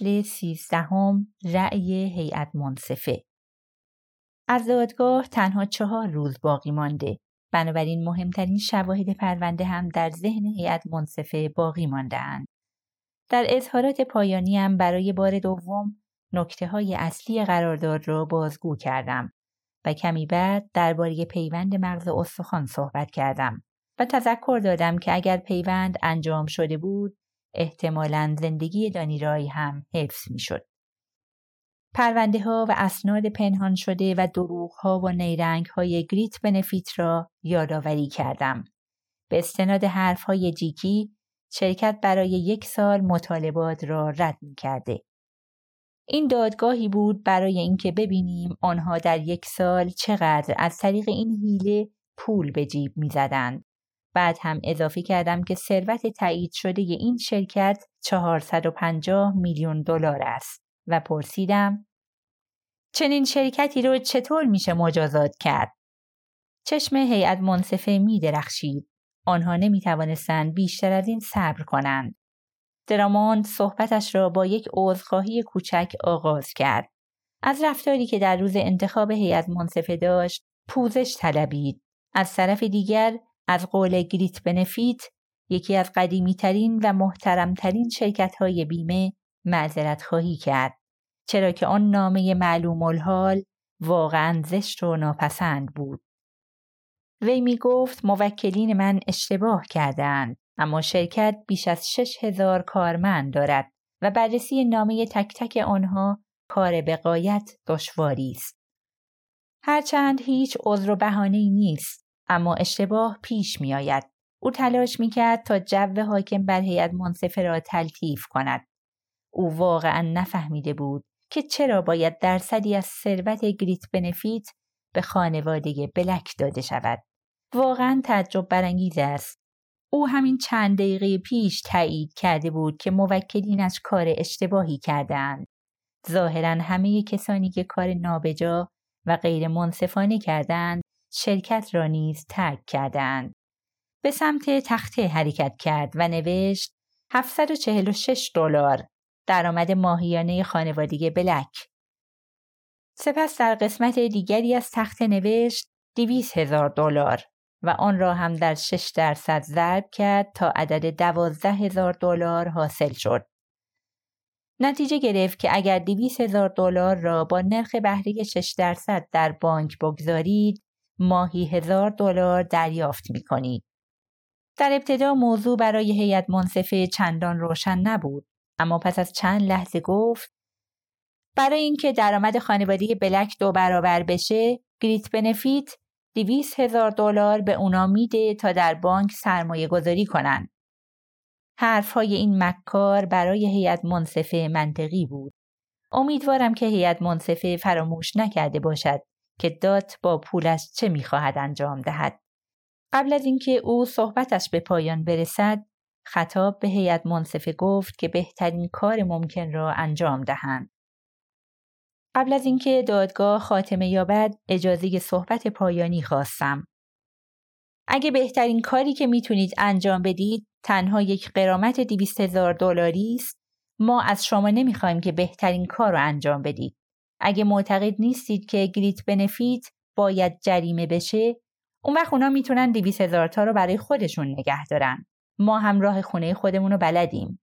فصل سیزدهم رأی هیئت منصفه. از دادگاه تنها چهار روز باقی مانده. بنابراین مهمترین شواهد پرونده هم در ذهن هیئت منصفه باقی ماندهاند. در اظهارات پایانیم برای بار دوم نکته های اصلی قرارداد را بازگو کردم و کمی بعد درباره پیوند مغز استخوان صحبت کردم و تذکر دادم که اگر پیوند انجام شده بود احتمالا زندگی دانیرای هم حفظ می شد. پرونده ها و اسناد پنهان شده و دروغ ها و نیرنگ های گریت بنفیت را یادآوری کردم. به استناد حرف های جیکی شرکت برای یک سال مطالبات را رد می کرده. این دادگاهی بود برای اینکه ببینیم آنها در یک سال چقدر از طریق این حیله پول به جیب می زدند. بعد هم اضافه کردم که ثروت تایید شده این شرکت 450 میلیون دلار است و پرسیدم چنین شرکتی رو چطور میشه مجازات کرد؟ چشم هیئت منصفه می درخشید. آنها نمی توانستند بیشتر از این صبر کنند. دراماند صحبتش را با یک عذرخواهی کوچک آغاز کرد. از رفتاری که در روز انتخاب هیئت منصفه داشت پوزش طلبید. از طرف دیگر از قول گریت بنفیت یکی از قدیمی ترین و محترمترین شرکت های بیمه معذرت خواهی کرد. چرا که آن نامه معلوم الحال واقعا زشت و ناپسند بود. وی می گفت موکلین من اشتباه کردند اما شرکت بیش از شش هزار کارمند دارد و بررسی نامه تک تک آنها کار بقایت دشواری است. هرچند هیچ عذر و بهانه‌ای نیست اما اشتباه پیش می آید. او تلاش می کرد تا جو حاکم بر هیئت منصفه را تلطیف کند. او واقعا نفهمیده بود که چرا باید درصدی از ثروت گریت بنفیت به خانواده بلک داده شود. واقعا تعجب برانگیز است. او همین چند دقیقه پیش تایید کرده بود که موکلینش کار اشتباهی کردند. ظاهرا همه کسانی که کار نابجا و غیر منصفانه کردند شرکت را نیز ترک کردند. به سمت تخته حرکت کرد و نوشت 746 دلار درآمد ماهیانه خانوادگی بلک. سپس در قسمت دیگری از تخته نوشت 200 هزار دلار و آن را هم در 6 درصد ضرب کرد تا عدد 12 هزار دلار حاصل شد. نتیجه گرفت که اگر 200 هزار دلار را با نرخ بهره 6 درصد در بانک بگذارید ماهی هزار دلار دریافت می کنید. در ابتدا موضوع برای هیئت منصفه چندان روشن نبود اما پس از چند لحظه گفت برای اینکه درآمد خانوادگی بلک دو برابر بشه گریت بنفیت دویست هزار دلار به اونا میده تا در بانک سرمایه گذاری کنن. حرف های این مکار برای هیئت منصفه منطقی بود. امیدوارم که هیئت منصفه فراموش نکرده باشد که دات با پولش چه می‌خواهد انجام دهد. قبل از اینکه او صحبتش به پایان برسد، خطاب به هیئت منصفه گفت که بهترین کار ممکن را انجام دهند. قبل از اینکه دادگاه خاتمه یابد اجازه صحبت پایانی خواستم. اگه بهترین کاری که می‌تونید انجام بدید تنها یک قرامت دیویست هزار دلاری است ما از شما نمی‌خوایم که بهترین کار رو انجام بدید. اگه معتقد نیستید که گریت بنفیت باید جریمه بشه اون وقت اونا می‌تونن دیویس هزار تا رو برای خودشون نگه دارن. ما هم راه خونه خودمون رو بلدیم.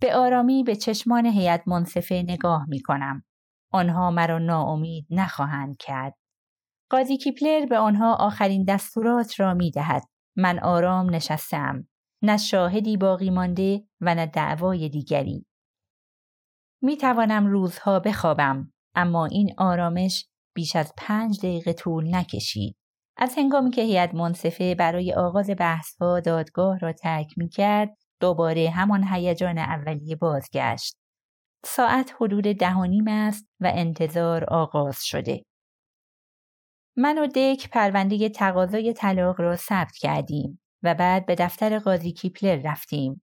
به آرامی به چشمان هیئت منصفه نگاه می‌کنم. آنها مرا ناامید نخواهند کرد. قاضی کیپلر به آنها آخرین دستورات را می دهد. من آرام نشستم. نه شاهدی باقی مانده و نه دعوای دیگری. می توانم روزها بخوابم اما این آرامش بیش از پنج دقیقه طول نکشید. از هنگامی که هیئت منصفه برای آغاز بحثها دادگاه را ترک می کرد دوباره همان هیجان اولیه بازگشت. ساعت حدود ده و نیم است و انتظار آغاز شده. من و دک پرونده تقاضای طلاق را ثبت کردیم و بعد به دفتر قاضی کیپلر رفتیم.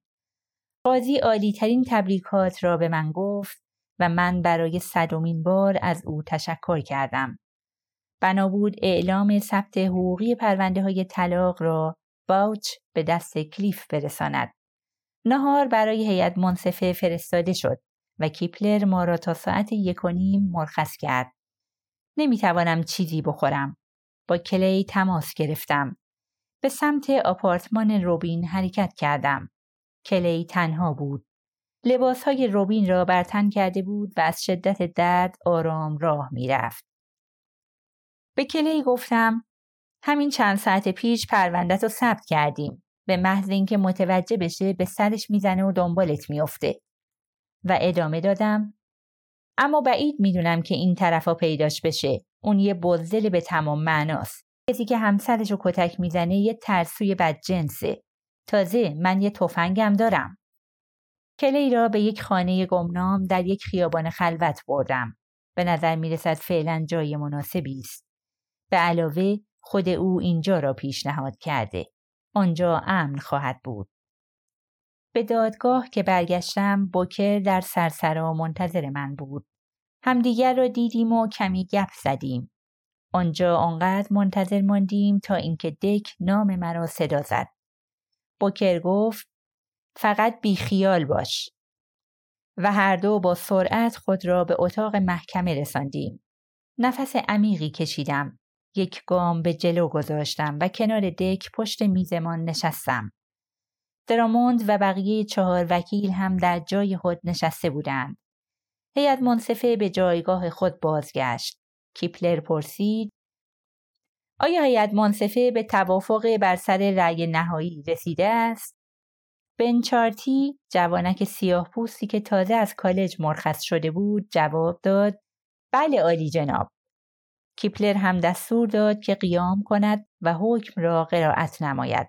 قاضی عالی ترین تبریکات را به من گفت و من برای صدومین بار از او تشکر کردم. بنا بود اعلام ثبت حقوقی پرونده های طلاق را باوچ به دست کلیف برساند. نهار برای هیئت منصفه فرستاده شد و کیپلر ما را تا ساعت یک و نیم مرخص کرد. نمی‌توانم چیزی بخورم. با کلی تماس گرفتم. به سمت آپارتمان روبین حرکت کردم. کلی تنها بود. لباس های روبین را برتن کرده بود و از شدت درد آرام راه می‌رفت. به کلی گفتم همین چند ساعت پیش پروندت رو ثبت کردیم. به محض اینکه متوجه بشه به سرش می‌زنه و دنبالت میافته. و ادامه دادم اما بعید می‌دونم که این طرفا پیداش بشه. اون یه بزدل به تمام معناست. کسی که همسرش رو کتک می‌زنه یه ترسوی بدجنسه. تازه من یه تفنگم دارم. کلی را به یک خانه گمنام در یک خیابان خلوت بردم. به نظر می‌رسد فعلا جای مناسبی است. به علاوه خود او اینجا را پیشنهاد کرده. آنجا امن خواهد بود. به دادگاه که برگشتم بوکر در سرسرا منتظر من بود. همدیگر را دیدیم و کمی گپ زدیم. آنجا آنقدر منتظر ماندیم تا اینکه دک نام مرا صدا زد. بوکر گفت فقط بیخیال باش. و هر دو با سرعت خود را به اتاق محکمه رساندیم. نفس عمیقی کشیدم. یک گام به جلو گذاشتم و کنار دک پشت میزمان نشستم. دراموند و بقیه چهار وکیل هم در جای خود نشسته بودند. هیئت منصفه به جایگاه خود بازگشت. کیپلر پرسید آیا هیئت منصفه به توافق بر سر رأی نهایی رسیده است؟ بنچارتی جوانک سیاه پوستی که تازه از کالج مرخص شده بود جواب داد بله عالی جناب. کیپلر هم دستور داد که قیام کند و حکم را قرائت نماید.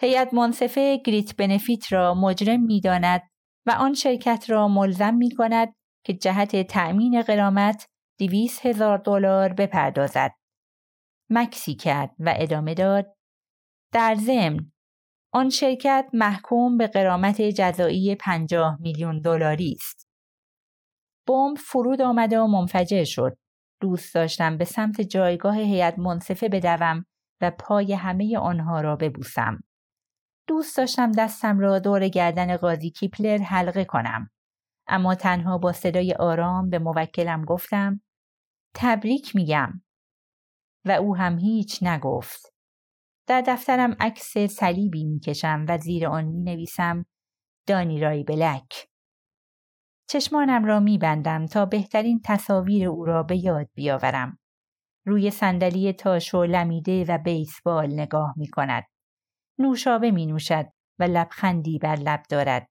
هیئت منصفه گریت بنفیت را مجرم می‌داند و آن شرکت را ملزم می کند که جهت تأمین قرامت دویست هزار دلار بپردازد. مکسی کرد و ادامه داد در ضمن آن شرکت محکوم به قرامت جزایی پنجاه میلیون دلاری است. بمب فرود آمده و منفجر شد. دوست داشتم به سمت جایگاه هیئت منصفه بدوم و پای همه آنها را ببوسم. دوست داشتم دستم را دور گردن قاضی کیپلر حلقه کنم. اما تنها با صدای آرام به موکلم گفتم تبریک میگم و او هم هیچ نگفت. در دفترم عکس صلیبی می‌کشم و زیر آن می نویسم دانی رای بلک. چشمانم را میبندم تا بهترین تصاویر او را به یاد بیاورم. روی صندلی تاش و لمیده و بیسبال نگاه می کند. نوشابه می نوشد و لبخندی بر لب دارد.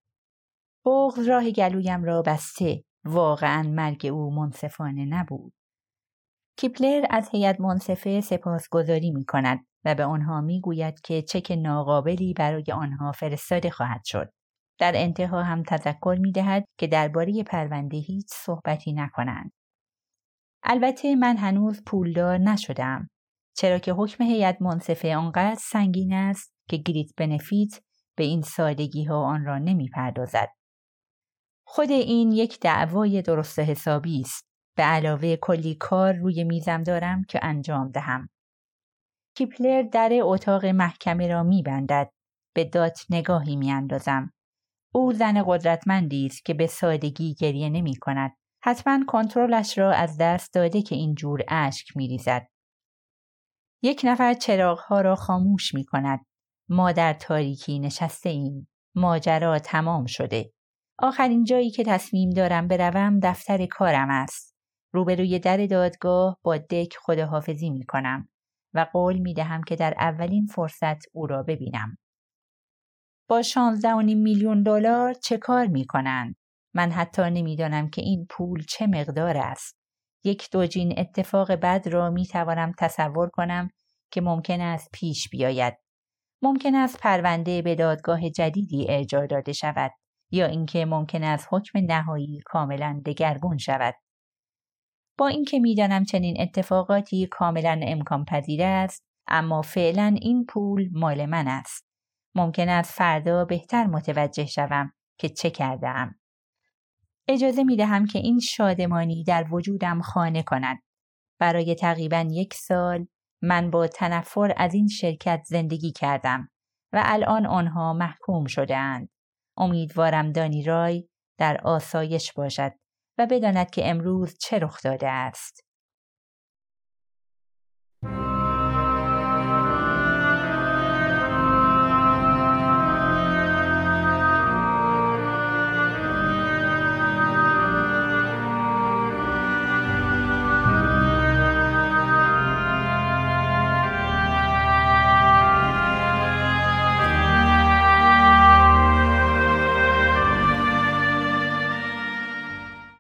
بغض راه گلویم را بسته. واقعا مرگ او منصفانه نبود. کیپلر از هیئت منصفه سپاسگزاری می کند و به آنها می گوید که چک ناقابلی برای آنها فرستاده خواهد شد. در انتها هم تذکر می دهد که درباره پرونده هیچ صحبتی نکنند. البته من هنوز پولدار نشدم چرا که حکم هیئت منصفه آنقدر سنگین است که گریت بنفیت به این سادگی ها آن را نمی پردازد. خود این یک دعوای درست حسابی است. به علاوه کلی کار روی میزم دارم که انجام دهم. کیپلر در اتاق محکمه را می بندد. به دات نگاهی می اندازم. او زن قدرتمندی است که به سادگی گریه نمی کند. حتما کنترلش را از دست داده که این جور اشک می ریزد. یک نفر چراغها را خاموش می کند. ما در تاریکی نشسته ایم. ماجرا تمام شده. آخرین جایی که تصمیم دارم بروم دفتر کارم است. روبروی در دادگاه با دک خداحافظی می کنم و قول می دهم که در اولین فرصت او را ببینم. با 16 میلیون دلار چه کار می کنند؟ من حتی نمی‌دانم که این پول چه مقدار است. یک دوجین اتفاق بد را می توانم تصور کنم که ممکن است پیش بیاید. ممکن است پرونده به دادگاه جدیدی ارجاع داده شود یا اینکه ممکن است حکم نهایی کاملا دگرگون شود. با اینکه می‌دانم چنین اتفاقاتی کاملا امکان پذیر است اما فعلا این پول مال من است. ممکن است فردا بهتر متوجه شوم که چه کردم. اجازه می دهم که این شادمانی در وجودم خانه کند. برای تقریبا یک سال من با تنفر از این شرکت زندگی کردم و الان آنها محکوم شده اند. امیدوارم دانی رای در آسایش باشد و بداند که امروز چه رخ داده است.